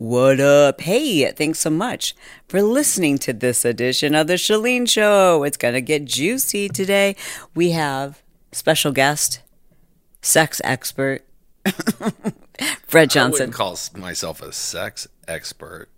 What up? Hey, thanks so much for listening to this edition of the Chalene Show. It's going to get juicy today. We have special guest, sex expert, Bret I Johnson. wouldn't call myself a sex expert.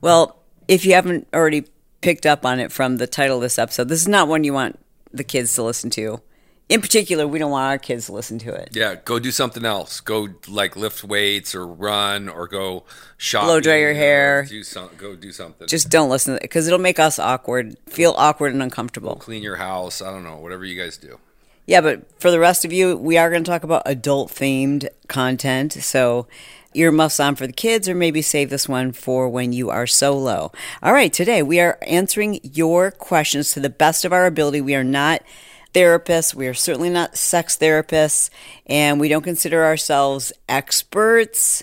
Well, if you haven't already picked up on it from the title of this episode, this is not one you want the kids to listen to. In particular, we don't want our kids to listen to it. Yeah, go do something else. Go like lift weights or run or go shopping. Blow dry your hair. Do some, go do something. Just don't listen because it'll make us awkward, feel awkward and uncomfortable. clean your house. I don't know. Whatever you guys do. Yeah, but for the rest of you, we are going to talk about adult themed content. So earmuffs on for the kids, or maybe save this one for when you are solo. All right, today we are answering your questions to the best of our ability. We are not therapists, we are certainly not sex therapists, and we don't consider ourselves experts,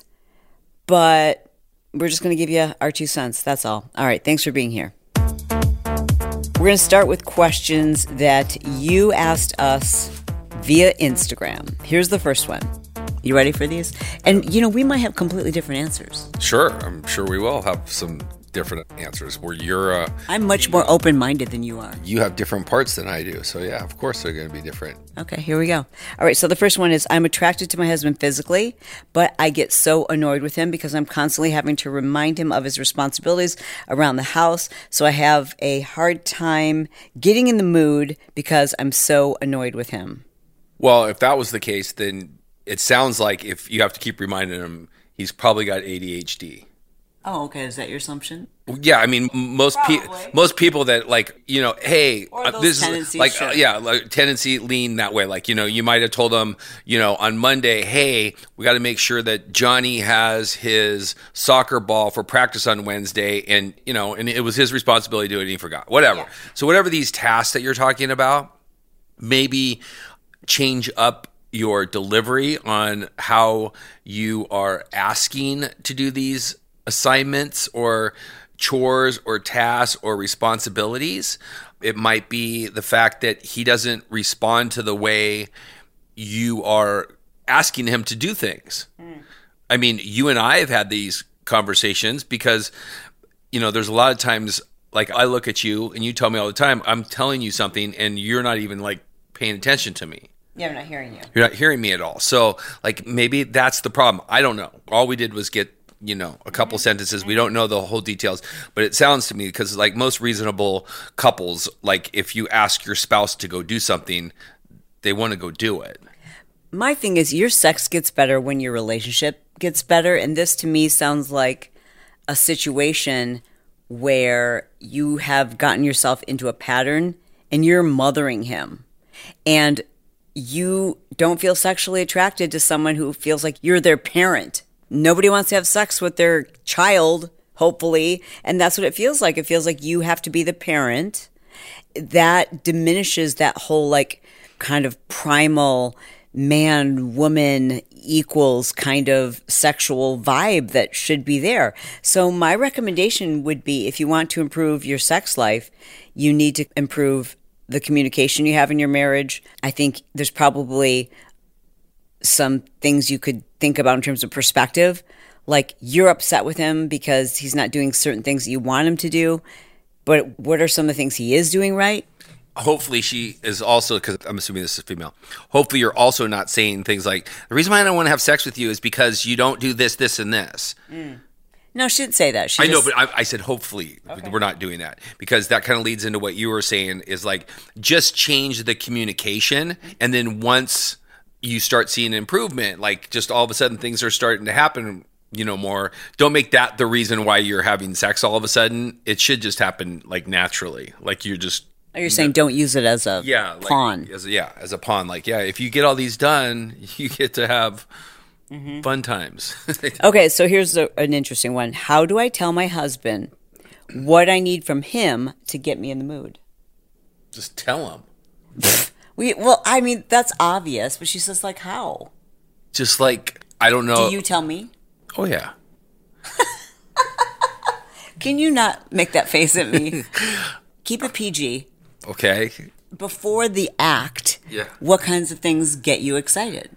but we're just going to give you our two cents. That's all. All right, thanks for being here. We're going to start with questions that you asked us via Instagram. Here's the first one. You ready for these? And you know, we might have completely different answers. Sure, I'm sure we will have some different answers. Where you're, uh, I'm much more open minded than you are. you have different parts than I do. So yeah, of course they're going to be different. Okay, here we go. All right, so the first one is I'm attracted to my husband physically, but I get so annoyed with him because I'm constantly having to remind him of his responsibilities around the house. So I have a hard time getting in the mood because I'm so annoyed with him. Well, if that was the case, then it sounds like if you have to keep reminding him, he's probably got ADHD. Oh, okay. Is that your assumption? Yeah, I mean, most pe- most people that like, you know, hey, uh, this is like, uh, yeah, like tendency lean that way. Like, you know, you might have told them, you know, on Monday, hey, we got to make sure that Johnny has his soccer ball for practice on Wednesday, and you know, and it was his responsibility to do it, and he forgot. Whatever. So, whatever these tasks that you're talking about, maybe change up your delivery on how you are asking to do these assignments or chores or tasks or responsibilities. It might be the fact that he doesn't respond to the way you are asking him to do things. Mm. I mean, you and I have had these conversations because, you know, there's a lot of times like I look at you and you tell me all the time, I'm telling you something and you're not even like paying attention to me. Yeah, I'm not hearing you. You're not hearing me at all. So, like, maybe that's the problem. I don't know. All we did was get, you know, a couple mm-hmm. sentences. We don't know the whole details, but it sounds to me because, like, most reasonable couples, like, if you ask your spouse to go do something, they want to go do it. My thing is, your sex gets better when your relationship gets better. And this to me sounds like a situation where you have gotten yourself into a pattern and you're mothering him. And you don't feel sexually attracted to someone who feels like you're their parent. Nobody wants to have sex with their child, hopefully. And that's what it feels like. It feels like you have to be the parent. That diminishes that whole, like, kind of primal man woman equals kind of sexual vibe that should be there. So, my recommendation would be if you want to improve your sex life, you need to improve the communication you have in your marriage. I think there's probably some things you could think about in terms of perspective. Like you're upset with him because he's not doing certain things that you want him to do. But what are some of the things he is doing right? Hopefully, she is also, because I'm assuming this is female. Hopefully, you're also not saying things like, the reason why I don't want to have sex with you is because you don't do this, this, and this. Mm. No, she didn't say that. She I know, but I, I said hopefully we're not doing that because that kind of leads into what you were saying is like just change the communication, and then once you start seeing improvement, like just all of a sudden things are starting to happen, you know, more. Don't make that the reason why you're having sex all of a sudden. It should just happen like naturally, like you're just Oh, you're saying don't use it as a yeah like, pawn. As, yeah, as a pawn. Like yeah, if you get all these done, you get to have mm-hmm. fun times. Okay, so here's a, an interesting one. How do I tell my husband what I need from him to get me in the mood? just tell them. We well, I mean that's obvious, but she says like how? Just like I don't know. Do you tell me? oh yeah. Can you not make that face at me? Keep it PG. Okay. Before the act, Yeah. what kinds of things get you excited?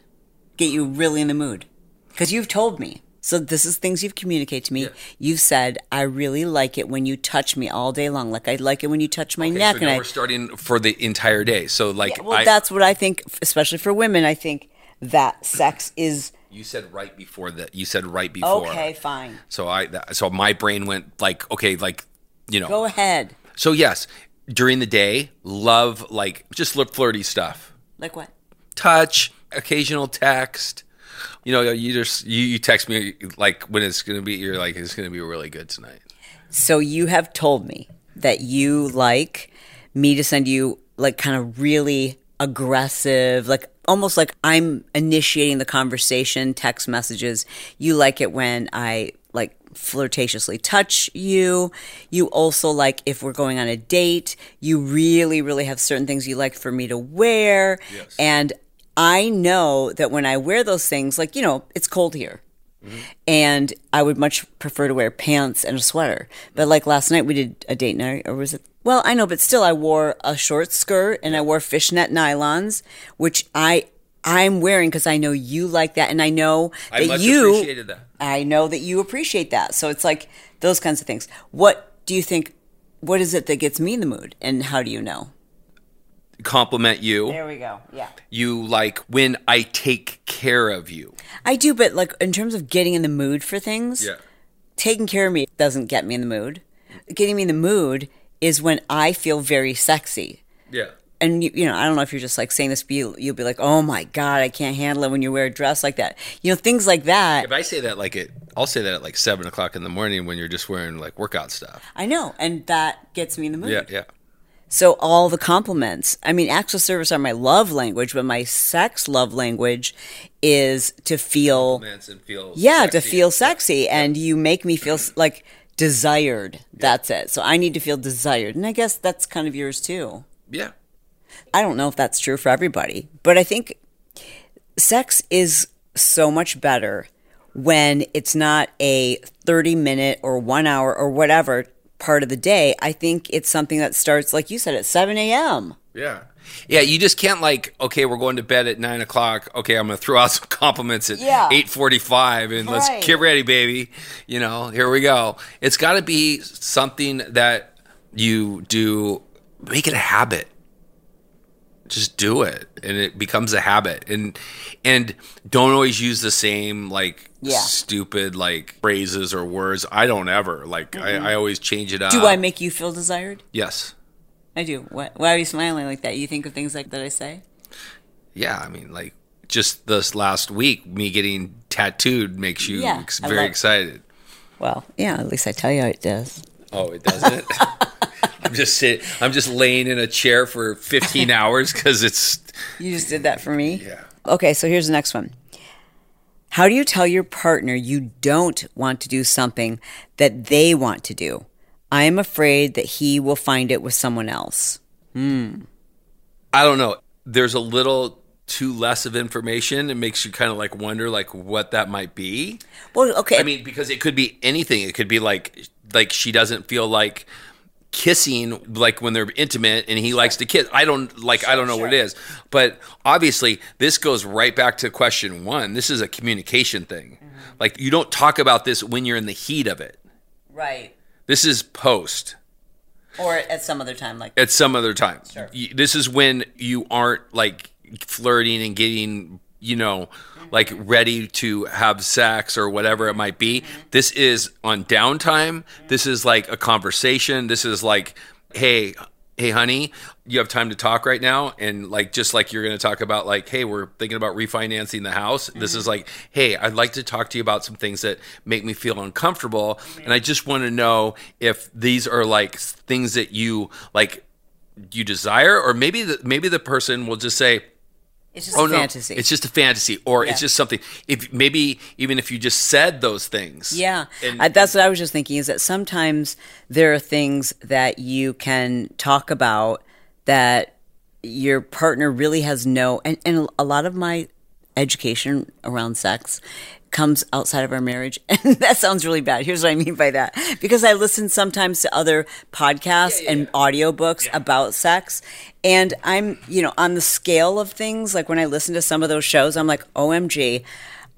Get you really in the mood? Because you've told me. So this is things you've communicated to me. You've said, I really like it when you touch me all day long. Like I like it when you touch my Okay, neck. so and I, we're starting for the entire day. So like, well, I, that's what I think, especially for women. I think that sex is you said right before that. You said right before. okay. Fine, So I, that, so my brain went like, okay, like, you know. go ahead. So yes, during the day, love like just look flirty stuff. Like what? touch, occasional text. You know, you just you, you text me like when it's gonna be. You're like it's gonna be really good tonight. So you have told me that you like me to send you like kind of really aggressive, like almost like I'm initiating the conversation, text messages. You like it when I like flirtatiously touch you. You also like if we're going on a date, you really, really have certain things you like for me to wear. Yes. And I know that when I wear those things, like, you know, it's cold here. Mm-hmm. And I would much prefer to wear pants and a sweater. But like last night, we did a date night, or was it? Well, I know, but still, I wore a short skirt and I wore fishnet nylons, which I I'm wearing because I know you like that, and I know I that much you appreciated that. I know that you appreciate that. So it's like those kinds of things. What do you think? What is it that gets me in the mood, and how do you know? Compliment you. There we go. Yeah. You like when I take care of you. I do, but like in terms of getting in the mood for things, yeah. taking care of me doesn't get me in the mood. Getting me in the mood is when I feel very sexy. Yeah. And you, you know, I don't know if you're just like saying this, but you, you'll be like, "Oh my god, I can't handle it when you wear a dress like that." You know, things like that. If I say that like it, I'll say that at like seven o'clock in the morning when you're just wearing like workout stuff. I know, and that gets me in the mood. Yeah, yeah. So all the compliments. I mean, acts of service are my love language, but my sex love language is to feel Compliments and feel yeah, to feel sexy and you make me feel like desired. That's it. So I need to feel desired. And I guess that's kind of yours too. Yeah. I don't know if that's true for everybody, but I think sex is so much better when it's not a 30 minute or one hour or whatever part of the day. I think it's something that starts, like you said, at 7 a.m. Yeah. Yeah, you just can't like, okay, we're going to bed at nine o'clock. Okay, I'm gonna throw out some compliments at Yeah. eight forty five and let's get ready, baby. You know, here we go. It's gotta be something that you do make it a habit. Just do it. And it becomes a habit. And and don't always use the same like Yeah. stupid like phrases or words. I don't ever. Like I, mm-hmm. I always change it up. Do I make you feel desired? Yes. I do. What, why are you smiling like that? You think of things like that I say? Yeah, I mean, like just this last week, me getting tattooed makes you Yeah, ex- very excited. Well, yeah, at least I tell you it does. Oh, it doesn't. I'm just sitting. I'm just laying in a chair for 15 hours because it's You just did that for me? yeah. Okay, so here's the next one. How do you tell your partner you don't want to do something that they want to do? I am afraid that he will find it with someone else. Hmm. I don't know. There's a little too less of information. It makes you kind of like wonder like what that might be. Well, okay. I mean, because it could be anything. It could be like like she doesn't feel like kissing like when they're intimate and he likes to kiss. I don't like I don't know what it is. But obviously this goes right back to question 1. This is a communication thing. Mm-hmm. Like you don't talk about this when you're in the heat of it. right. This is post Or at some other time, like at some other time. Sure. This is when you aren't like flirting and getting, you know, like ready to have sex or whatever it might be. This is on downtime. This is like a conversation. This is like, hey, hey, honey, you have time to talk right now? And like, just like you're going to talk about, like, hey, we're thinking about refinancing the house. This is mm-hmm. like, hey, I'd like to talk to you about some things that make me feel uncomfortable. And I just want to know if these are like things that you like you desire or maybe the maybe the person will just say it's just oh a no fantasy. it's just a fantasy or Yeah. it's just something if maybe even if you just said those things Yeah, and- I, that's what I was just thinking. Is that sometimes there are things that you can talk about that your partner really has no, and, and a lot of my education around sex comes outside of our marriage, and that sounds really bad. Here's what I mean by that: because I listen sometimes to other podcasts and audiobooks about sex, and I'm, you know, on the scale of things. Like when I listen to some of those shows, I'm like, OMG.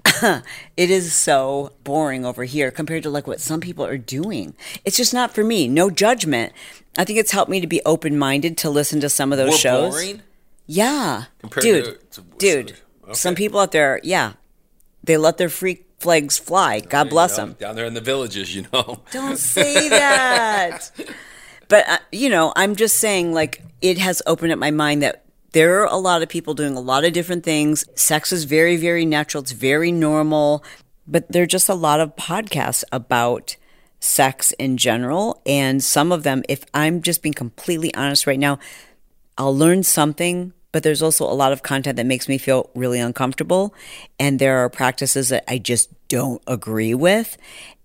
it is so boring over here compared to like what some people are doing. It's just not for me. No judgment. I think it's helped me to be open minded to listen to some of those shows. boring? Yeah, Compared dude, to- to- dude. okay. Some people out there, yeah, they let their freak flags fly. God bless them. Down there in the villages, you know. Don't say that. but uh, you know, I'm just saying, like, it has opened up my mind that there are a lot of people doing a lot of different things. Sex is very, very natural. It's very normal. But there are just a lot of podcasts about sex in general. And some of them, if I'm just being completely honest right now, I'll learn something, but there's also a lot of content that makes me feel really uncomfortable. And there are practices that I just don't agree with.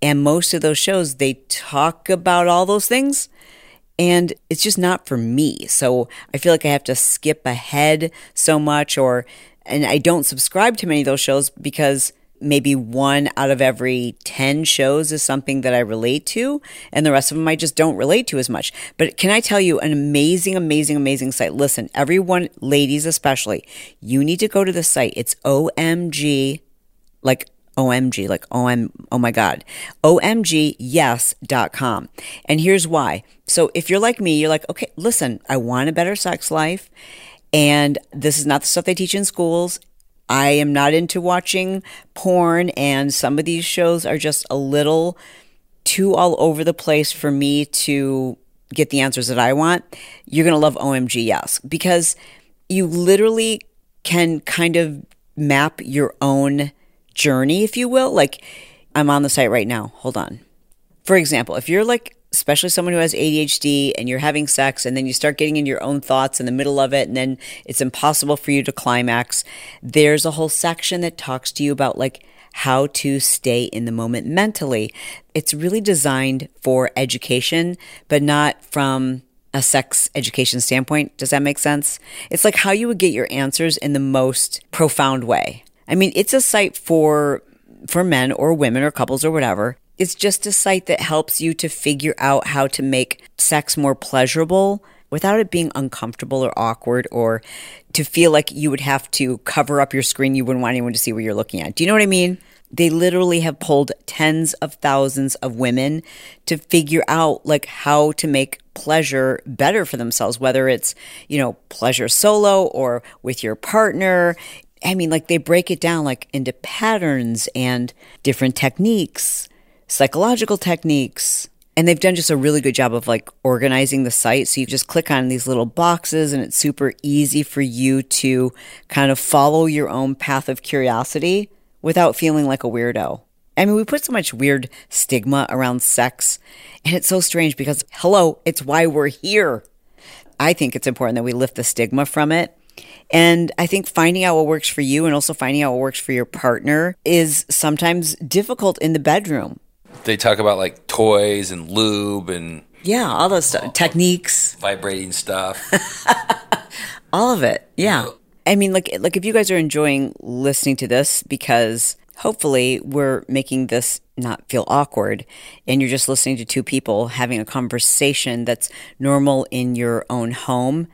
And most of those shows, they talk about all those things. And it's just not for me. So I feel like I have to skip ahead so much, or, and I don't subscribe to many of those shows because maybe one out of every 10 shows is something that I relate to, and the rest of them I just don't relate to as much. But can I tell you an amazing, amazing, amazing site? Listen, everyone, ladies especially, you need to go to the site. It's OMG, like OMG, like OM, oh my God, OMGyes.com. And here's why. So if you're like me, you're like, okay, listen, I want a better sex life. And this is not the stuff they teach in schools. I am not into watching porn, and some of these shows are just a little too all over the place for me to get the answers that I want. You're going to love OMG Yes because you literally can kind of map your own journey, if you will. Like, I'm on the site right now. Hold on. For example, if you're like, especially someone who has ADHD and you're having sex and then you start getting in your own thoughts in the middle of it and then it's impossible for you to climax, there's a whole section that talks to you about like how to stay in the moment mentally. It's really designed for education, but not from a sex education standpoint. Does that make sense? It's like how you would get your answers in the most profound way. I mean, it's a site for for men or women or couples or whatever. It's just a site that helps you to figure out how to make sex more pleasurable without it being uncomfortable or awkward or to feel like you would have to cover up your screen. You wouldn't want anyone to see what you're looking at. Do you know what I mean? They literally have pulled tens of thousands of women to figure out like how to make pleasure better for themselves, whether it's, you know, pleasure solo or with your partner. I mean, like they break it down like into patterns and different techniques, psychological techniques. And they've done just a really good job of like organizing the site. So you just click on these little boxes and it's super easy for you to kind of follow your own path of curiosity without feeling like a weirdo. I mean, we put so much weird stigma around sex, and it's so strange because, hello, it's why we're here. I think it's important that we lift the stigma from it. And I think finding out what works for you and also finding out what works for your partner is sometimes difficult in the bedroom. They talk about like toys and lube and Yeah, all those stuff, techniques, vibrating stuff. all of it. Yeah. I mean, like, like if you guys are enjoying listening to this, because hopefully we're making this not feel awkward, and you're just listening to two people having a conversation that's normal in your own home,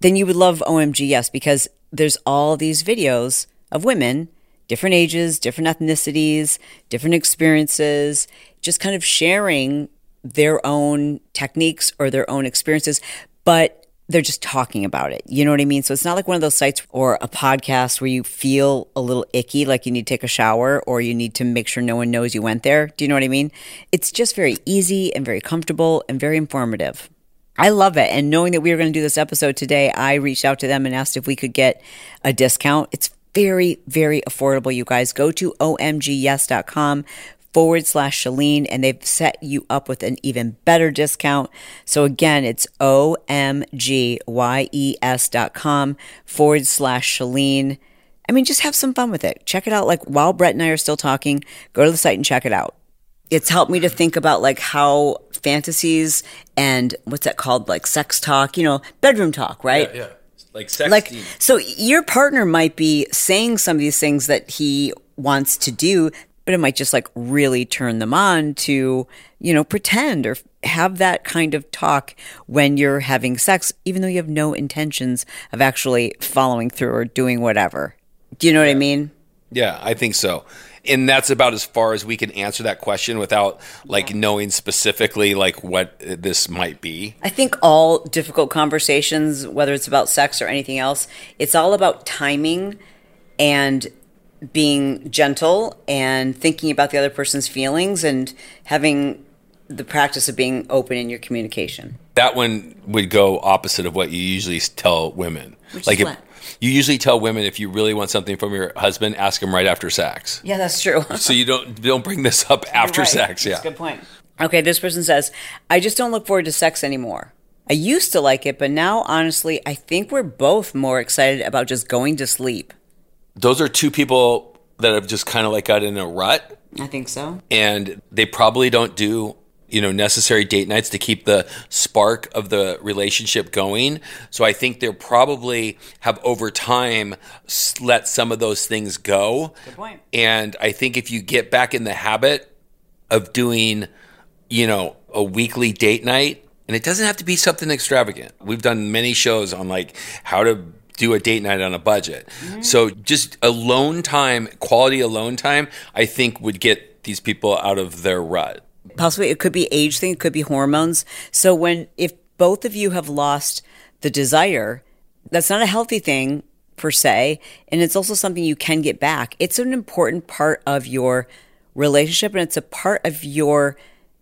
then you would love OMG Yes, because there's all these videos of women, different ages, different ethnicities, different experiences, just kind of sharing their own techniques or their own experiences, but they're just talking about it. You know what I mean? So it's not like one of those sites or a podcast where you feel a little icky, like you need to take a shower or you need to make sure no one knows you went there. Do you know what I mean? It's just very easy and very comfortable and very informative. I love it. And knowing that we were going to do this episode today, I reached out to them and asked if we could get a discount. It's very, very affordable, you guys. Go to omgyes.com forward slash Chalene, and they've set you up with an even better discount. So again, it's O-M-G-Y-E-S dot com forward slash Chalene. I mean, just have some fun with it. Check it out. Like while Bret and I are still talking, go to the site and check it out. It's helped me to think about like how fantasies and what's that called? Like sex talk, you know, bedroom talk, right? yeah. Like sexting. like so your partner might be saying some of these things that he wants to do but it might just like really turn them on to you know pretend or have that kind of talk when you're having sex even though you have no intentions of actually following through or doing whatever do you know what i mean Yeah, I think so. And that's about as far as we can answer that question without like knowing specifically like what this might be. I think all difficult conversations, whether it's about sex or anything else, it's all about timing and being gentle and thinking about the other person's feelings and having the practice of being open in your communication. That one would go opposite of what you usually tell women. Which like is if, what? You usually tell women if you really want something from your husband, ask him right after sex. Yeah, that's true. So you don't don't bring this up after Right. sex. Yeah. That's a good point. Okay, this person says, I just don't look forward to sex anymore. I used to like it, but now, honestly, I think we're both more excited about just going to sleep. Those are two people that have just kind of like got in a rut I think so. and they probably don't do you know necessary date nights to keep the spark of the relationship going. So i think they're probably have over time let some of those things go. Good point. and i think if you get back in the habit of doing you know a weekly date night and it doesn't have to be something extravagant. We've done many shows on like how to do a date night on a budget. Mm-hmm. So just alone time quality alone time i think would get these people out of their rut Possibly it could be age thing, it could be hormones. So when if both of you have lost the desire, that's not a healthy thing per se, and it's also something you can get back. It's an important part of your relationship and it's a part of your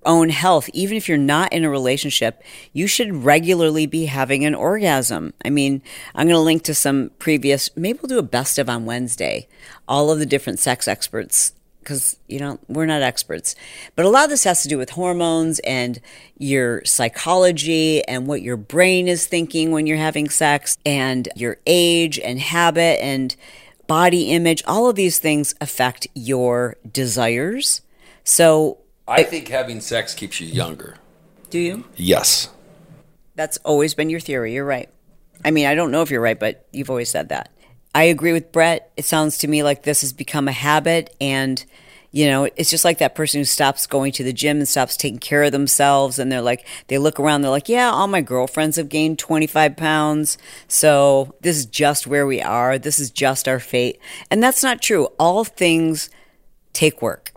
own health. Even if you're not in a relationship, you should regularly be having an orgasm. I mean, I'm going to link to some previous, maybe we'll do a best of on Wednesday, all of the different sex experts because you know we're not experts but a lot of this has to do with hormones and your psychology and what your brain is thinking when you're having sex and your age and habit and body image all of these things affect your desires so i think having sex keeps you younger do you yes That's always been your theory. You're right. I mean, I don't know if you're right, but you've always said that. I agree with Bret. It sounds to me like this has become a habit. And, you know, it's just like that person who stops going to the gym and stops taking care of themselves. And they're like, they look around, they're like, yeah, all my girlfriends have gained 25 pounds. So this is just where we are. This is just our fate. And that's not true. All things take work.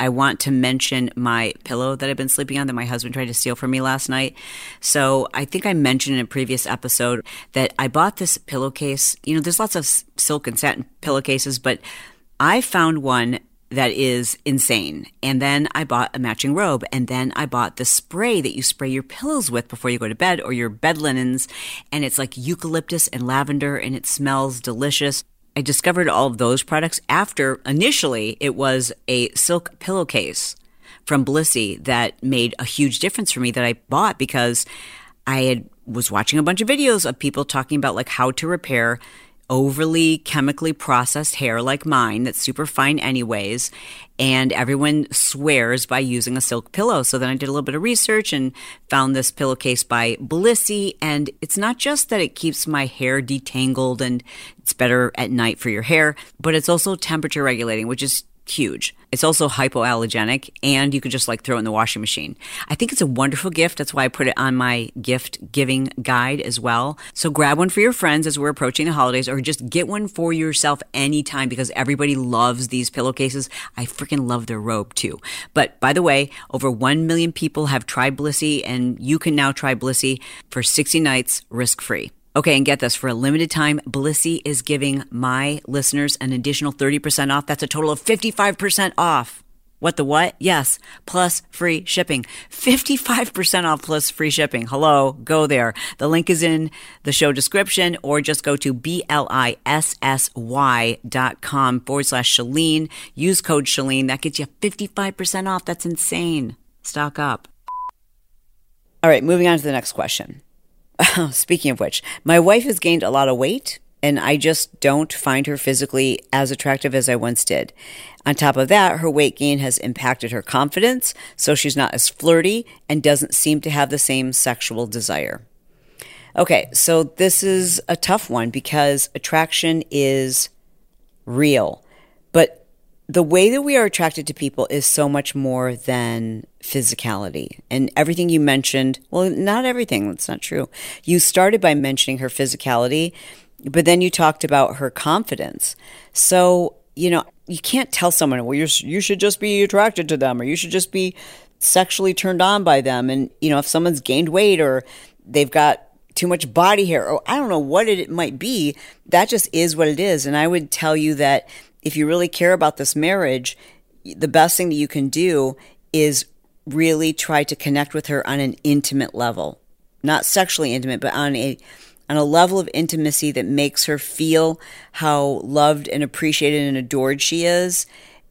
I want to mention my pillow that I've been sleeping on that my husband tried to steal from me last night. So I think I mentioned in a previous episode that I bought this pillowcase. You know, there's lots of silk and satin pillowcases, but I found one that is insane. And then I bought a matching robe, and then I bought the spray that you spray your pillows with before you go to bed or your bed linens. And it's like eucalyptus and lavender, and it smells delicious. I discovered all of those products after initially it was a silk pillowcase from Blissy that made a huge difference for me that I bought because I had was watching a bunch of videos of people talking about like how to repair overly chemically processed hair like mine that's super fine anyways and everyone swears by using a silk pillow. So then i did a little bit of research and found this pillowcase by blissy and it's not just that it keeps my hair detangled and it's better at night for your hair but it's also temperature regulating which is huge. It's also hypoallergenic and you could just like throw it in the washing machine. I think it's a wonderful gift. That's why I put it on my gift giving guide as well. So grab one for your friends as we're approaching the holidays or just get one for yourself anytime because everybody loves these pillowcases. I freaking love their robe too. But by the way, over 1 million people have tried Blissy and you can now try Blissy for 60 nights risk free. Okay, and get this for a limited time, Blissy is giving my listeners an additional 30% off. That's a total of 55% off. What the what? Yes, plus free shipping. 55% off plus free shipping. Hello, go there. The link is in the show description or just go to B-L-I-S-S-Y dot com forward slash Chalene. Use code Chalene. That gets you 55% off. That's insane. Stock up. All right, moving on to the next question. Speaking of which, my wife has gained a lot of weight, and I just don't find her physically as attractive as I once did. On top of that, her weight gain has impacted her confidence, so she's not as flirty and doesn't seem to have the same sexual desire. Okay, so this is a tough one because attraction is real, the way that we are attracted to people is so much more than physicality. And everything you mentioned, well, not everything, that's not true. You started by mentioning her physicality, but then you talked about her confidence. So, you know, you can't tell someone, well, you're, you should just be attracted to them or you should just be sexually turned on by them. And, you know, if someone's gained weight or they've got too much body hair or I don't know what it might be, that just is what it is. And I would tell you that if you really care about this marriage, the best thing that you can do is really try to connect with her on an intimate level. Not sexually intimate, but on a on a level of intimacy that makes her feel how loved and appreciated and adored she is.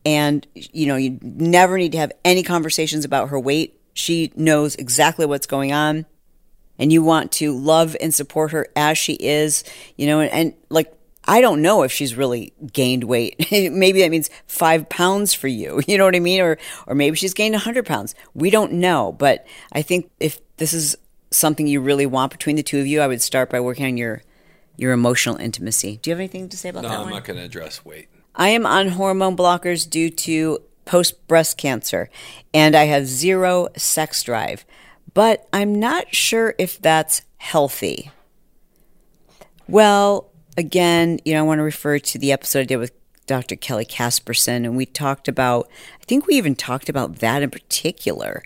And you know, you never need to have any conversations about her weight. She knows exactly what's going on. And you want to love and support her as she is, you know, and, and like I don't know if she's really gained weight. maybe that means five pounds for you. You know what I mean? Or, or maybe she's gained a hundred pounds. We don't know. But I think if this is something you really want between the two of you, I would start by working on your, your emotional intimacy. Do you have anything to say about no, that? I'm one? not going to address weight. I am on hormone blockers due to post breast cancer, and I have zero sex drive. But I'm not sure if that's healthy. Well, again, you know, I want to refer to the episode I did with Dr. Kelly Casperson, and we talked about, I think we even talked about that in particular.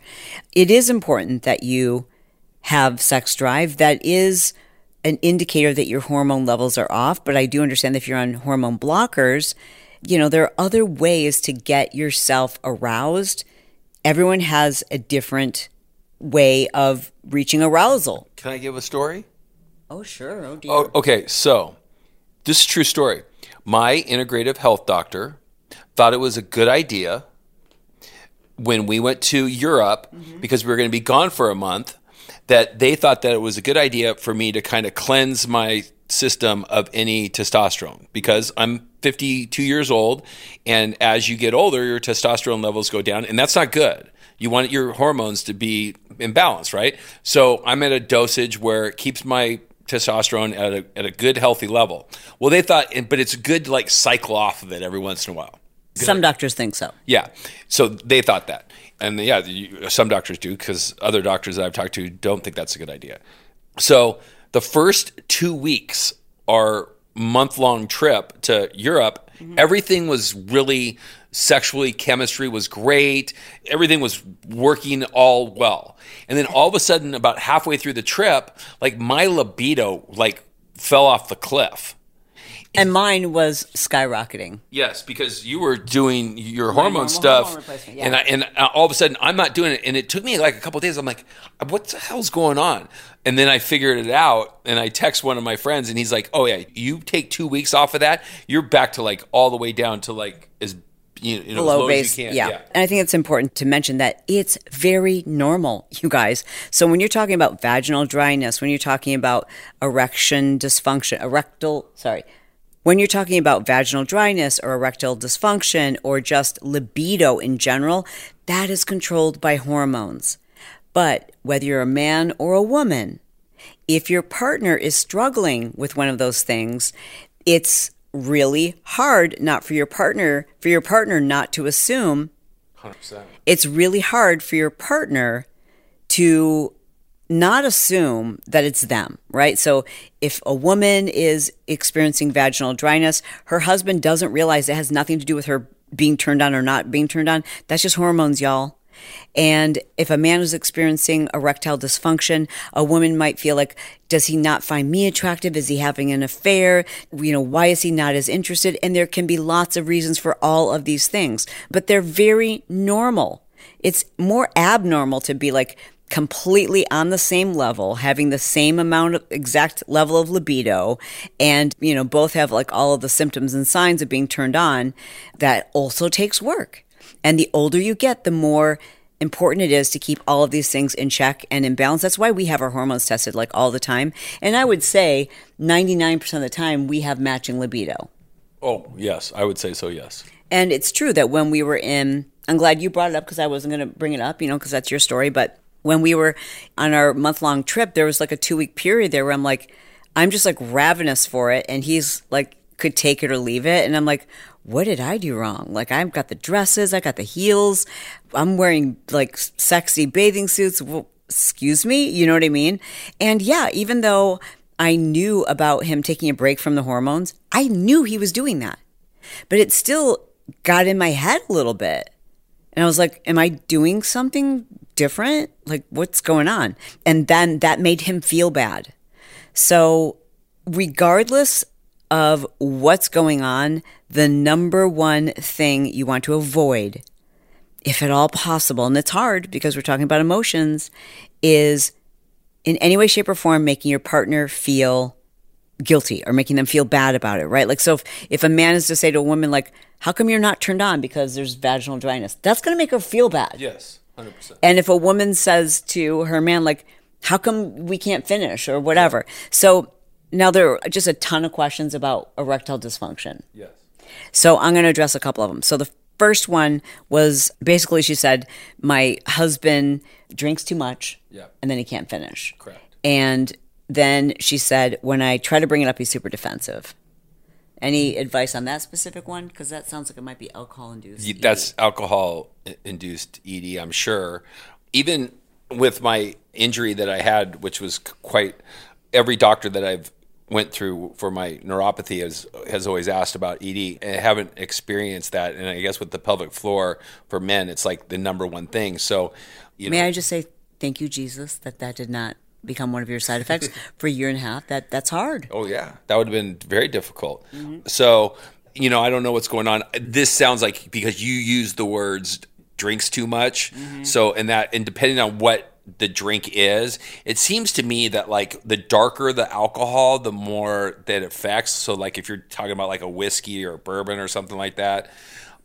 It is important that you have sex drive. That is an indicator that your hormone levels are off, but I do understand that if you're on hormone blockers, you know, there are other ways to get yourself aroused. Everyone has a different way of reaching arousal. Can I give a story? Oh, sure. Oh, dear. Oh, okay, so this is a true story. My integrative health doctor thought it was a good idea when we went to Europe mm-hmm. because we were going to be gone for a month that they thought that it was a good idea for me to kind of cleanse my system of any testosterone because I'm 52 years old and as you get older your testosterone levels go down and that's not good. You want your hormones to be in balance, right? So I'm at a dosage where it keeps my testosterone at a, at a good healthy level. Well, they thought, but it's good to like cycle off of it every once in a while. Good. Some doctors think so. Yeah. So they thought that. And yeah, you, some doctors do because other doctors that I've talked to don't think that's a good idea. So the first two weeks, our month long trip to Europe, mm-hmm. everything was really sexually, chemistry was great. Everything was working all well. And then all of a sudden, about halfway through the trip, like my libido like fell off the cliff. And mine was skyrocketing. Yes, because you were doing your hormone stuff, hormone yeah. and I, and uh, all of a sudden I'm not doing it, and it took me like a couple days. I'm like, what the hell's going on? And then I figured it out, and I text one of my friends, and he's like, oh yeah, you take two weeks off of that, you're back to like all the way down to like as you know, low base. Yeah. yeah. And I think it's important to mention that it's very normal, you guys. So when you're talking about vaginal dryness, when you're talking about erection dysfunction, erectile, sorry, when you're talking about vaginal dryness or erectile dysfunction or just libido in general, that is controlled by hormones. But whether you're a man or a woman, if your partner is struggling with one of those things, it's really hard not for your partner for your partner not to assume 100%. it's really hard for your partner to not assume that it's them, right? So if a woman is experiencing vaginal dryness, her husband doesn't realize it has nothing to do with her being turned on or not being turned on. That's just hormones, y'all. And if a man is experiencing erectile dysfunction, a woman might feel like, does he not find me attractive? Is he having an affair? You know, why is he not as interested? And there can be lots of reasons for all of these things, but they're very normal. It's more abnormal to be like, completely on the same level, having the same amount of exact level of libido, and, you know, both have like all of the symptoms and signs of being turned on, that also takes work. And the older you get, the more important it is to keep all of these things in check and in balance. That's why we have our hormones tested like all the time. And I would say 99% of the time we have matching libido. Oh, yes. I would say so, yes. And it's true that when we were in, I'm glad you brought it up because I wasn't going to bring it up, you know, because that's your story. But when we were on our month long trip, there was like a two week period there where I'm like, I'm just like ravenous for it. And he's like, could take it or leave it. And I'm like, what did I do wrong? Like, I've got the dresses, I got the heels, I'm wearing like sexy bathing suits. Well, excuse me, you know what I mean? And yeah, even though I knew about him taking a break from the hormones, I knew he was doing that. But it still got in my head a little bit. And I was like, am I doing something different? Like, what's going on? And then that made him feel bad. So, regardless of what's going on, the number one thing you want to avoid, if at all possible, and it's hard because we're talking about emotions, is in any way, shape, or form making your partner feel guilty or making them feel bad about it, right? Like, so if, if a man is to say to a woman, like, how come you're not turned on because there's vaginal dryness? That's going to make her feel bad. Yes, 100%. And if a woman says to her man, like, how come we can't finish or whatever? So now there are just a ton of questions about erectile dysfunction. Yes. So I'm going to address a couple of them. So the first one was basically she said, my husband drinks too much Yeah. and then he can't finish. Correct. And then she said, when I try to bring it up, he's super defensive. Any advice on that specific one? Because that sounds like it might be alcohol induced. That's alcohol induced ED, I'm sure. Even with my injury that I had, which was quite every doctor that I've went through for my neuropathy has has always asked about ED. And I haven't experienced that, and I guess with the pelvic floor for men, it's like the number one thing. So, you May know, I just say thank you, Jesus, that that did not become one of your side effects for a year and a half. That that's hard. Oh yeah, that would have been very difficult. Mm-hmm. So, you know, I don't know what's going on. This sounds like because you use the words drinks too much. Mm-hmm. So, and that, and depending on what the drink is, it seems to me that like the darker the alcohol, the more that affects. So, like if you're talking about like a whiskey or a bourbon or something like that.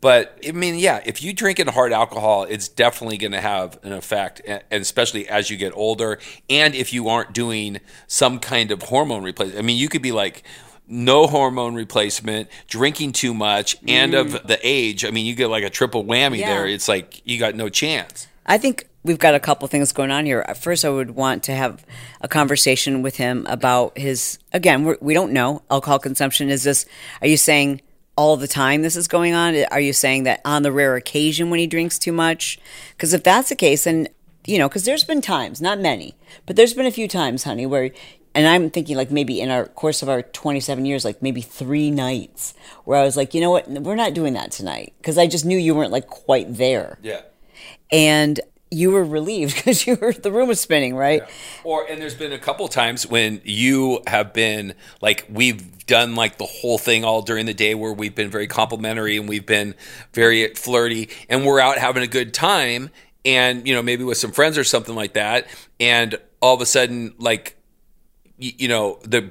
But I mean, yeah, if you drink in hard alcohol, it's definitely going to have an effect, and especially as you get older, and if you aren't doing some kind of hormone replacement. I mean, you could be like no hormone replacement, drinking too much, and of mm. the age. I mean, you get like a triple whammy Yeah. there. It's like you got no chance. I think we've got a couple things going on here. First, I would want to have a conversation with him about his. Again, we're, we don't know alcohol consumption. Is this? Are you saying all the time this is going on? Are you saying that on the rare occasion when he drinks too much? Because if that's the case, then you know, because there's been times, not many, but there's been a few times, honey, where. And I'm thinking, like, maybe in our course of our 27 years, like maybe three nights where I was like, you know what, we're not doing that tonight. Because I just knew you weren't like quite there Yeah. and you were relieved because you were the room was spinning, right? Or and there's been a couple times when you have been like we've done like the whole thing all during the day where we've been very complimentary and we've been very flirty and we're out having a good time and you know maybe with some friends or something like that and all of a sudden like you, you know the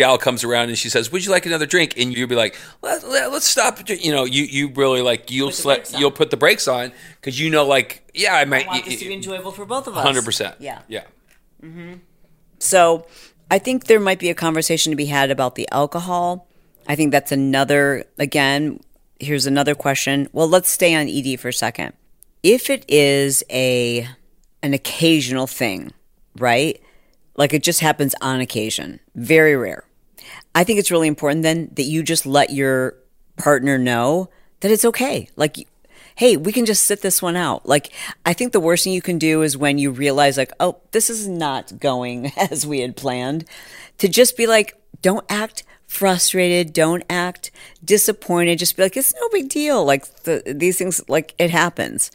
gal comes around and she says would you like another drink and you'll be like let, let, us stop you know you you really like you'll Put the brakes on. you'll put the brakes on because you know like yeah i might I want this to be enjoyable for both of us. Hundred percent. Yeah. Yeah. Mm-hmm. So I think there might be a conversation to be had about the alcohol. I think that's another, again, here's another question. Well, let's stay on ED for a second. If it is a an occasional thing, right? Like it just happens on occasion, very rare. I think it's really important then that you just let your partner know that it's okay. Like, hey, we can just sit this one out. Like, I think the worst thing you can do is when you realize, like, oh, this is not going as we had planned, to just be like, don't act frustrated, don't act disappointed. Just be like, it's no big deal. Like, the, these things, like, it happens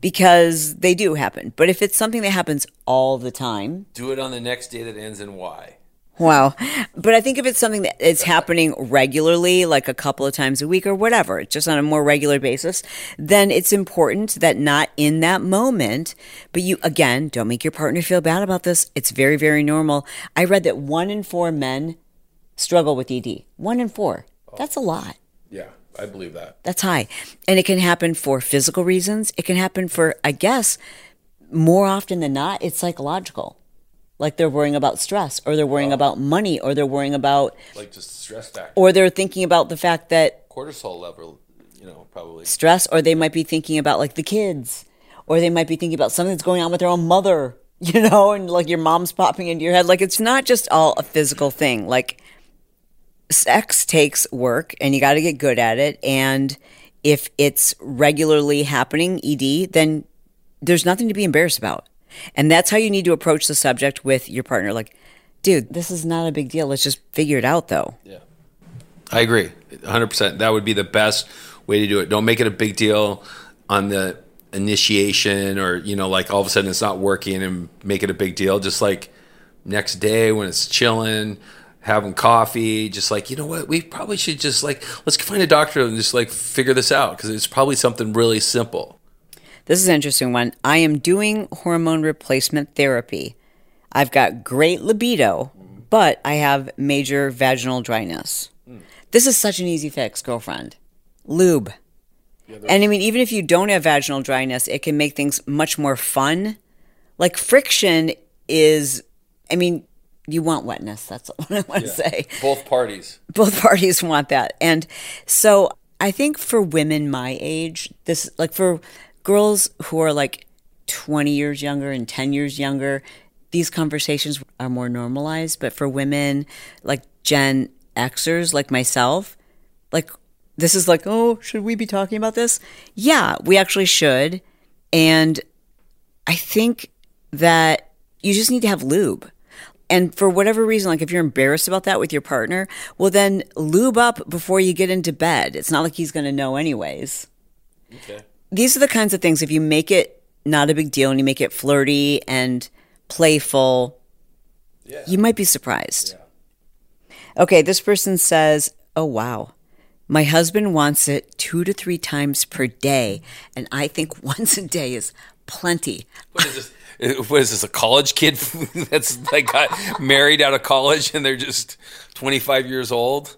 because they do happen. But if it's something that happens all the time, Do it on the next day that ends in Y. Wow. But I think if it's something that is happening regularly, like a couple of times a week or whatever, just on a more regular basis, then it's important that not in that moment, but you, again, don't make your partner feel bad about this. It's very, very normal. I read that one in four men struggle with ED. One in four. That's a lot. Yeah, I believe that. That's high. And it can happen for physical reasons. It can happen for, I guess, more often than not, it's psychological. Like they're worrying about stress or they're worrying oh. about money or they're worrying about, Like just stress factor, or they're thinking about the fact that cortisol level. You know, probably. stress, or they might be thinking about like the kids, or they might be thinking about something that's going on with their own mother, you know, and like your mom's popping into your head. Like it's not just all a physical thing. Like sex takes work and you got to get good at it. And if it's regularly happening, ED, then there's nothing to be embarrassed about. And that's how you need to approach the subject with your partner. Like, dude, this is not a big deal. Let's just figure it out though. Yeah. I agree, 100. percent That would be the best way to do it. Don't make it a big deal on the initiation, or you know, like all of a sudden it's not working, and make it a big deal. Just like next day when it's chilling, having coffee, just like you know what, we probably should just like let's find a doctor and just like figure this out because it's probably something really simple. This is an interesting one. I am doing hormone replacement therapy. I've got great libido, but I have major vaginal dryness. This is such an easy fix, girlfriend. Lube. and I mean, even if you don't have vaginal dryness, it can make things much more fun. Like friction is, I mean, you want wetness. That's what I want to say. Both parties. Both parties want that. And so I think for women my age, this, like for girls who are like 20 years younger and 10 years younger, these conversations are more normalized. But for women like Gen Xers, like myself, like this is like, oh, should we be talking about this? Yeah, we actually should. And I think that you just need to have lube. And for whatever reason, like if you're embarrassed about that with your partner, well, then lube up before you get into bed. It's not like he's going to know, anyways. Okay. These are the kinds of things, if you make it not a big deal and you make it flirty and playful, yeah. you might be surprised. Yeah. Okay, this person says, oh, wow. My husband wants it two to three times per day, and I think once a day is plenty. What is this? What is this? A college kid that's like got married out of college and they're just twenty five years old.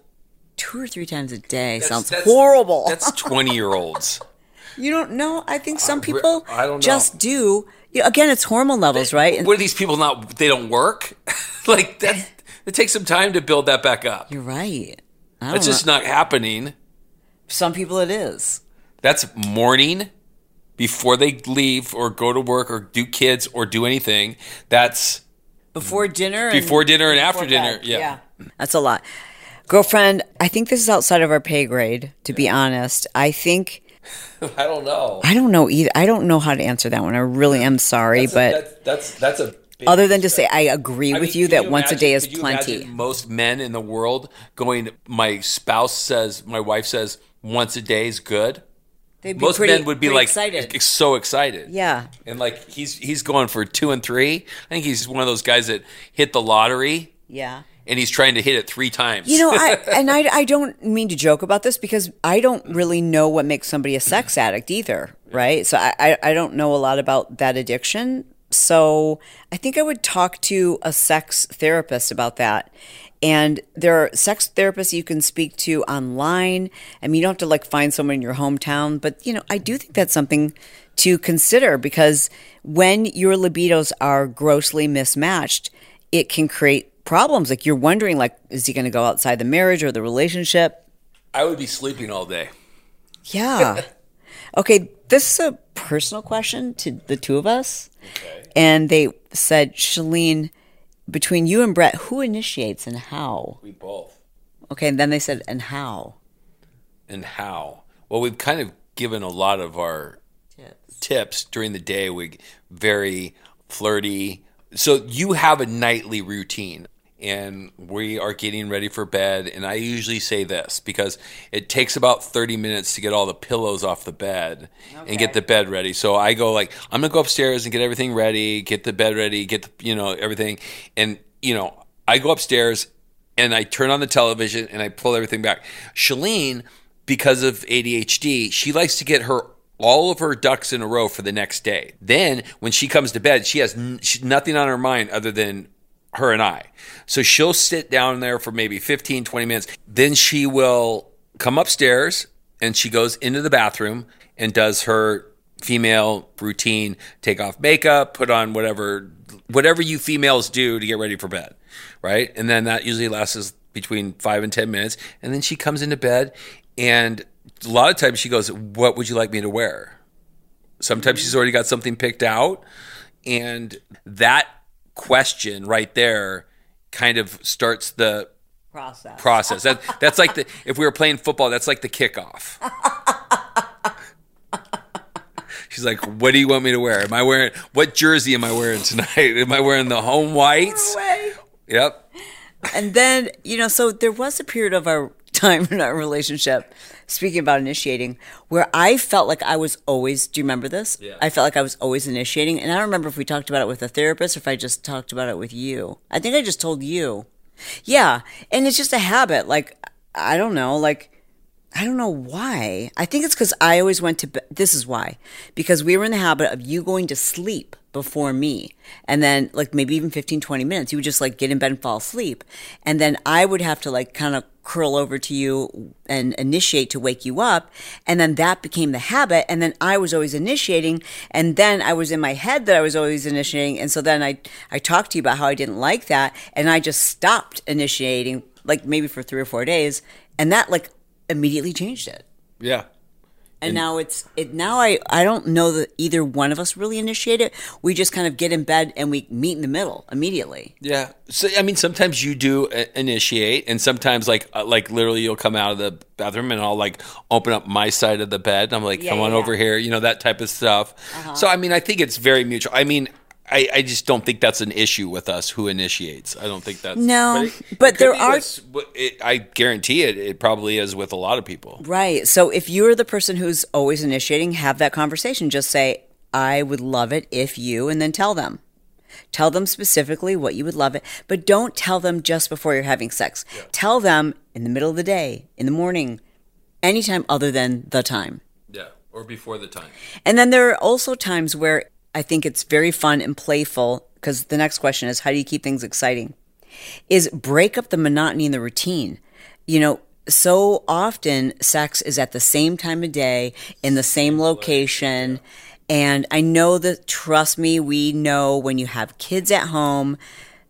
Two or three times a day that's, sounds that's, horrible. That's twenty year olds. You don't know. I think some people I don't just do. Again, it's hormone levels, they, right? What are these people not? They don't work. like that. It takes some time to build that back up. You're right. It's just not happening. Some people it is. That's morning before they leave or go to work or do kids or do anything. That's before dinner. Before dinner and after dinner. Yeah. yeah. That's a lot. Girlfriend, I think this is outside of our pay grade, to be honest. I think I don't know. I don't know either. I don't know how to answer that one. I really am sorry, that's but a, that's that's, that's a other than to say I agree I with mean, you that you once imagine, a day is plenty. most men in the world going. My spouse says, my wife says, once a day is good. most pretty, men would be like excited. so excited. Yeah, and like he's he's going for two and three. I think he's one of those guys that hit the lottery. Yeah and he's trying to hit it three times. You know, I, and I, I don't mean to joke about this because I don't really know what makes somebody a sex addict either, right? So I, I don't know a lot about that addiction. So I think I would talk to a sex therapist about that. And there are sex therapists you can speak to online. I mean, you don't have to like find someone in your hometown, but you know, I do think that's something to consider because when your libidos are grossly mismatched, it can create problems. Like you're wondering, like, is he going to go outside the marriage or the relationship? I would be sleeping all day. Yeah. okay, this is a personal question to the two of us. Okay. And they said, Chalene, between you and Bret, who initiates and how? We both. Okay, and then they said, and how? And how? Well, we've kind of given a lot of our tips, tips during the day. We very flirty. So you have a nightly routine and we are getting ready for bed. And I usually say this because it takes about 30 minutes to get all the pillows off the bed okay. and get the bed ready. So I go like, I'm gonna go upstairs and get everything ready, get the bed ready, get the, you know, everything. And, you know, I go upstairs and I turn on the television and I pull everything back. Chalene, because of ADHD, she likes to get her all of her ducks in a row for the next day. Then when she comes to bed, she has n- she, nothing on her mind other than her and I. So she'll sit down there for maybe 15, 20 minutes. Then she will come upstairs and she goes into the bathroom and does her female routine take off makeup, put on whatever whatever you females do to get ready for bed, right? And then that usually lasts between 5 and 10 minutes and then she comes into bed and a lot of times she goes, "What would you like me to wear?" Sometimes she's already got something picked out and that question right there kind of starts the process. Process. That, that's like the if we were playing football, that's like the kickoff. She's like, "What do you want me to wear? Am I wearing what jersey am I wearing tonight? Am I wearing the home whites?" Yep. And then you know, so there was a period of our time in our relationship, speaking about initiating, where I felt like I was always, do you remember this? Yeah. I felt like I was always initiating. And I don't remember if we talked about it with a therapist or if I just talked about it with you. I think I just told you. Yeah. And it's just a habit. Like, I don't know. Like, I don't know why. I think it's because I always went to bed. This is why. Because we were in the habit of you going to sleep before me. And then, like, maybe even 15, 20 minutes, you would just, like, get in bed and fall asleep. And then I would have to, like, kind of curl over to you and initiate to wake you up. And then that became the habit. And then I was always initiating. And then I was in my head that I was always initiating. And so then I, I talked to you about how I didn't like that. And I just stopped initiating, like, maybe for three or four days. And that, like, immediately changed it. Yeah. And, now it's it now I I don't know that either one of us really initiate it. We just kind of get in bed and we meet in the middle immediately. Yeah. So I mean, sometimes you do uh, initiate, and sometimes like uh, like literally you'll come out of the bathroom and I'll like open up my side of the bed. I'm like, Yeah, come yeah, on yeah. over here, you know that type of stuff. So I mean, I think it's very mutual. I mean. I, I just don't think that's an issue with us who initiates. I don't think that's No, it- but it there are- with- it, I guarantee it. It probably is with a lot of people. Right. So if you're the person who's always initiating, have that conversation. Just say, "I would love it if you," and then tell them. Tell them specifically what you would love it, but don't tell them just before you're having sex. Tell them in the middle of the day, in the morning, anytime other than the time. Yeah, or before the time. And then there are also times where I think it's very fun and playful because the next question is how do you keep things exciting? Is break up the monotony and the routine. You know, so often sex is at the same time of day in the same location. And I know that, trust me, we know when you have kids at home,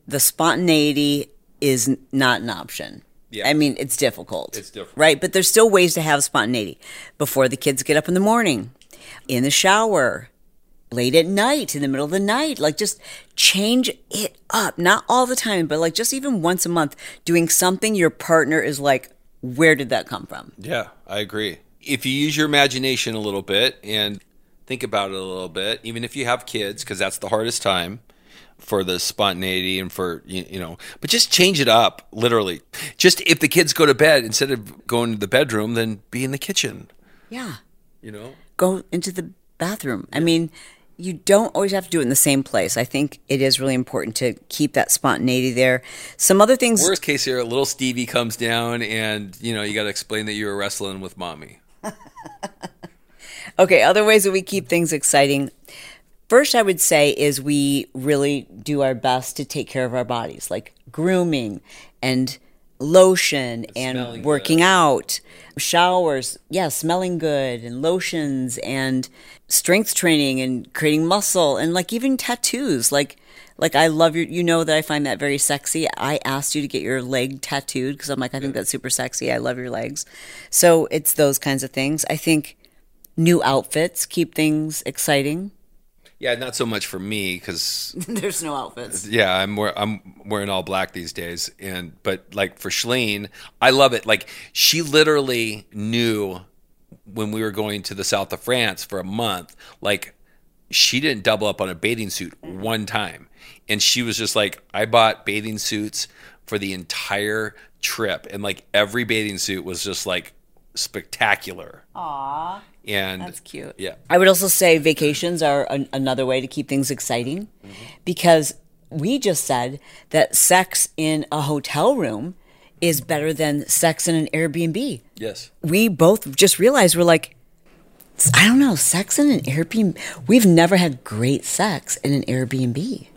the spontaneity is not an option. Yeah. I mean, it's difficult. It's difficult. Right? But there's still ways to have spontaneity before the kids get up in the morning, in the shower, late at night, in the middle of the night. Like, just change it up. Not all the time, but like just even once a month, doing something your partner is like, where did that come from? Yeah, I agree. If you use your imagination a little bit and think about it a little bit, even if you have kids, because that's the hardest time for the spontaneity and for you, you know, but just change it up. Literally, just if the kids go to bed instead of going to the bedroom, then be in the kitchen. Yeah. You know, Go into the bathroom. I mean, you don't always have to do it in the same place. I think it is really important to keep that spontaneity there. Some other things. worst case here, little Stevie comes down and you know you got to explain that you were wrestling with mommy. Okay, other ways that we keep things exciting. First, I would say is we really do our best to take care of our bodies, like grooming and lotion and smelling working good. out, showers, yeah, smelling good and lotions and strength training and creating muscle and like even tattoos. Like, like I love your, you know that I find that very sexy. I asked you to get your leg tattooed because I'm like, I think that's super sexy. I love your legs. So it's those kinds of things. I think new outfits keep things exciting. Yeah, not so much for me because There's no outfits. Yeah, I'm wear, I'm wearing all black these days, and but like for Chalene, I love it. Like she literally knew when we were going to the south of France for a month. Like she didn't double up on a bathing suit one time, and she was just like, I bought bathing suits for the entire trip, and like every bathing suit was just like spectacular. Aww. And That's cute. Yeah. I would also say vacations are an, another way to keep things exciting mm-hmm. because we just said that sex in a hotel room is better than sex in an Airbnb. Yes. We both just realized we're like, I don't know, sex in an Airbnb. We've never had great sex in an Airbnb.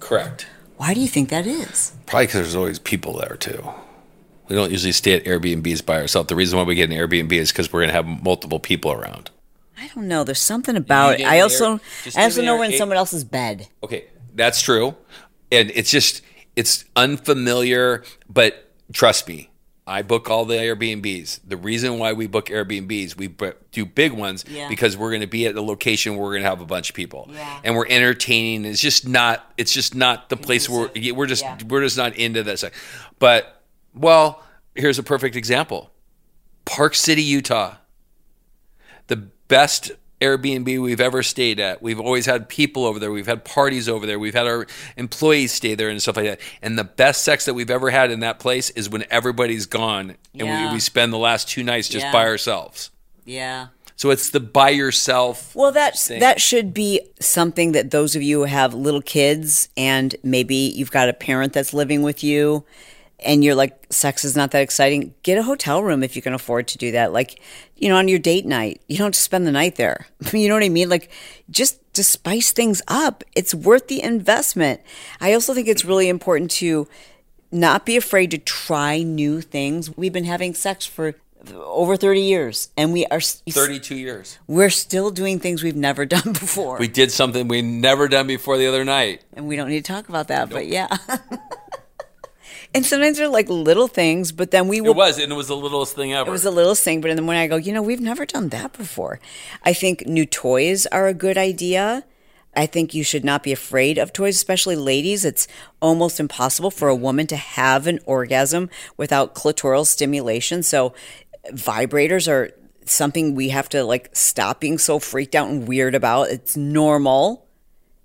Correct. Why do you think that is? Probably because there's always people there too. We don't usually stay at Airbnbs by ourselves. The reason why we get an Airbnb is because we're going to have multiple people around. I don't know. There's something about it. I also, Air- I also an know we're in it- someone else's bed. Okay, that's true, and it's just it's unfamiliar. But trust me, I book all the Airbnbs. The reason why we book Airbnbs, we bu- do big ones Yeah. because we're going to be at the location where we're going to have a bunch of people, Yeah. and we're entertaining. It's just not. It's just not the place where we're just Yeah. we're just not into that. side. But well, here's a perfect example: Park City, Utah. The best Airbnb we've ever stayed at. We've always had people over there. We've had parties over there. We've had our employees stay there and stuff like that. And the best sex that we've ever had in that place is when everybody's gone and Yeah. we, we spend the last two nights just Yeah. by ourselves. Yeah. So it's the by yourself. Well, that's thing. that should be something that those of you who have little kids and maybe you've got a parent that's living with you and you're like sex is not that exciting, get a hotel room if you can afford to do that. Like, you know, on your date night, you don't spend the night there. You know what I mean? Like just to spice things up, it's worth the investment. I also think it's really important to not be afraid to try new things. We've been having sex for over 30 years and we are 32 years. we're still doing things we've never done before. We did something we never done before the other night. and we don't need to talk about that, but yeah. and sometimes they're like little things, but then we will It was, and it was the littlest thing ever. it was the littlest thing, but in the morning I go, you know, we've never done that before. I think new toys are a good idea. I think you should not be afraid of toys, especially ladies. It's almost impossible for a woman to have an orgasm without clitoral stimulation. So vibrators are something we have to like stop being so freaked out and weird about. It's normal.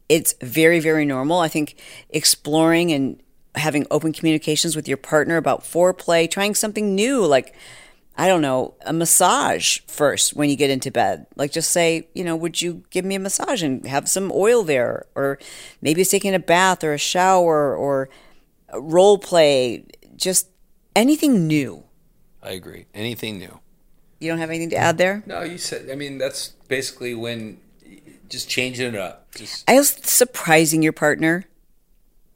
It's very, very normal. I think exploring and having open communications with your partner about foreplay, trying something new, like, I don't know, a massage first when you get into bed. Like, just say, you know, would you give me a massage and have some oil there? Or maybe it's taking a bath or a shower or role play, just anything new. I agree. Anything new. You don't have anything to add there? No, you said. I mean, that's basically when just changing it up. Just I was surprising your partner,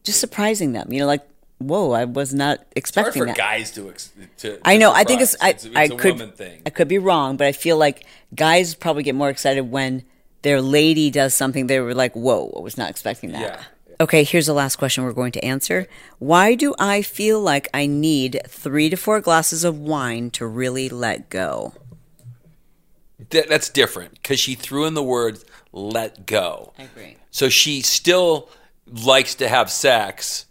just surprising them. You know, like, whoa, I was not hard expecting for that. guys to. ex- to I to know. I think it's. I, surprise. it's, I it's a could. woman thing. I could be wrong, but I feel like guys probably get more excited when their lady does something they were like, "Whoa, I was not expecting that." Yeah. Okay, here's the last question we're going to answer. Why do I feel like I need three to four glasses of wine to really let go? That, that's different because she threw in the word "let go." I agree. So she still likes to have sex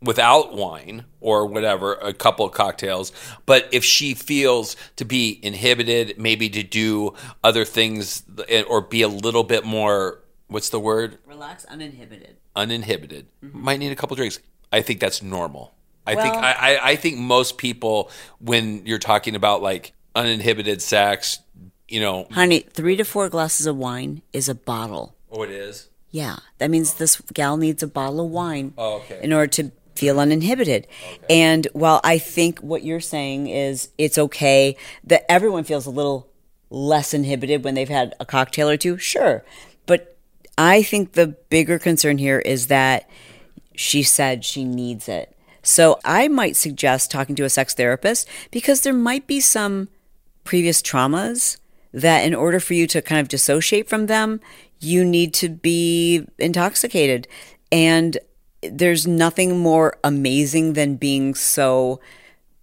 without wine or whatever, a couple of cocktails. But if she feels to be inhibited, maybe to do other things or be a little bit more, what's the word? Relax, uninhibited. Uninhibited, mm-hmm. might need a couple drinks. I think that's normal. I think Well- I, I, I think most people, when you're talking about like uninhibited sex, you know, Honey, three to four glasses of wine is a bottle. oh, it is. Yeah, that means this gal needs a bottle of wine Oh, okay. in order to feel uninhibited. And while I think what you're saying is it's okay that everyone feels a little less inhibited when they've had a cocktail or two, sure. But I think the bigger concern here is that she said she needs it. So I might suggest talking to a sex therapist because there might be some previous traumas that in order for you to kind of dissociate from them, you need to be intoxicated. And there's nothing more amazing than being so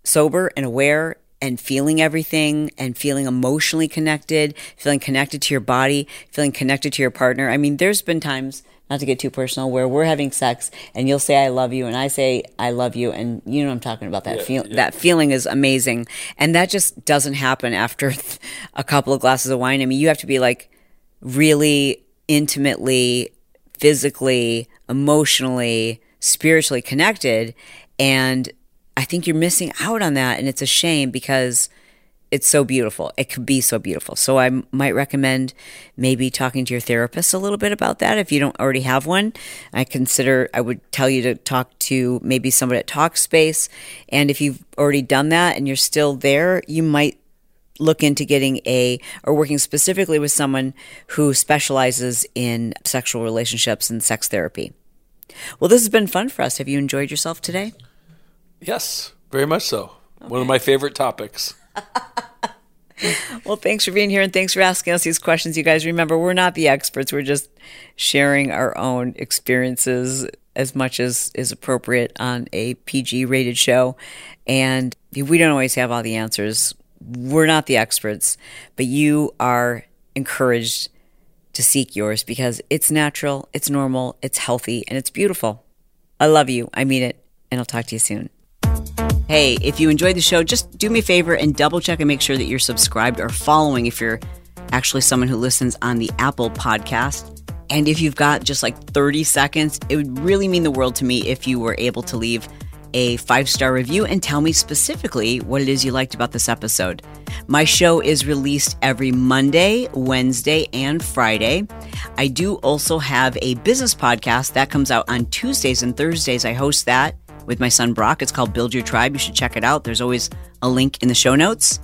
sober and aware and feeling everything and feeling emotionally connected, feeling connected to your body, feeling connected to your partner. I mean, there's been times, not to get too personal, where we're having sex and you'll say I love you and I say I love you and you know what I'm talking about that feel that feeling is amazing. And that just doesn't happen after a couple of glasses of wine. I mean, you have to be like really intimately, physically, emotionally, spiritually connected. And I think you're missing out on that. And it's a shame because it's so beautiful. It could be so beautiful. So I might recommend maybe talking to your therapist a little bit about that if you don't already have one. I consider, I would tell you to talk to maybe somebody at Talkspace. And if you've already done that and you're still there, you might look into getting a or working specifically with someone who specializes in sexual relationships and sex therapy. Well, this has been fun for us. Have you enjoyed yourself today? Yes, very much so. One of my favorite topics. Well, thanks for being here and thanks for asking us these questions. You guys remember, we're not the experts. We're just sharing our own experiences as much as is appropriate on a PG rated show. And we don't always have all the answers. We're not the experts, but you are encouraged to seek yours because it's natural, it's normal, it's healthy, and it's beautiful. I love you. I mean it. And I'll talk to you soon. Hey, if you enjoyed the show, just do me a favor and double check and make sure that you're subscribed or following if you're actually someone who listens on the Apple podcast. And if you've got just like 30 seconds, it would really mean the world to me if you were able to leave a five star review and tell me specifically what it is you liked about this episode. My show is released every Monday, Wednesday, and Friday. I do also have a business podcast that comes out on Tuesdays and Thursdays. I host that with my son Brock. It's called Build Your Tribe. You should check it out. There's always a link in the show notes.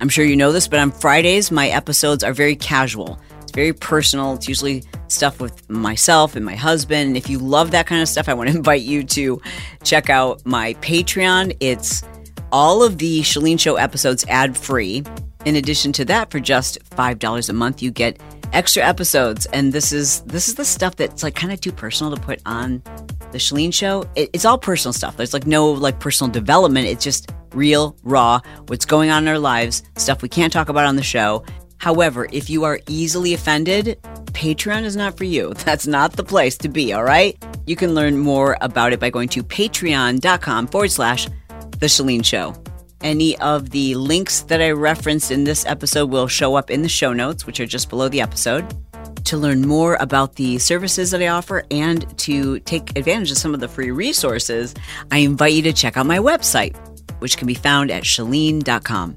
I'm sure you know this, but on Fridays, my episodes are very casual. It's very personal. It's usually stuff with myself and my husband. And if you love that kind of stuff, I want to invite you to check out my Patreon. It's all of the Chalene Show episodes ad free. In addition to that, for just $5 a month, you get extra episodes. And this is this is the stuff that's like kind of too personal to put on the Chalene Show. It, it's all personal stuff. There's like no like personal development. It's just real, raw, what's going on in our lives, stuff we can't talk about on the show. However, if you are easily offended, Patreon is not for you. That's not the place to be, all right? You can learn more about it by going to patreon.com forward slash The Chalene Show. Any of the links that I referenced in this episode will show up in the show notes, which are just below the episode. To learn more about the services that I offer and to take advantage of some of the free resources, I invite you to check out my website, which can be found at chalene.com.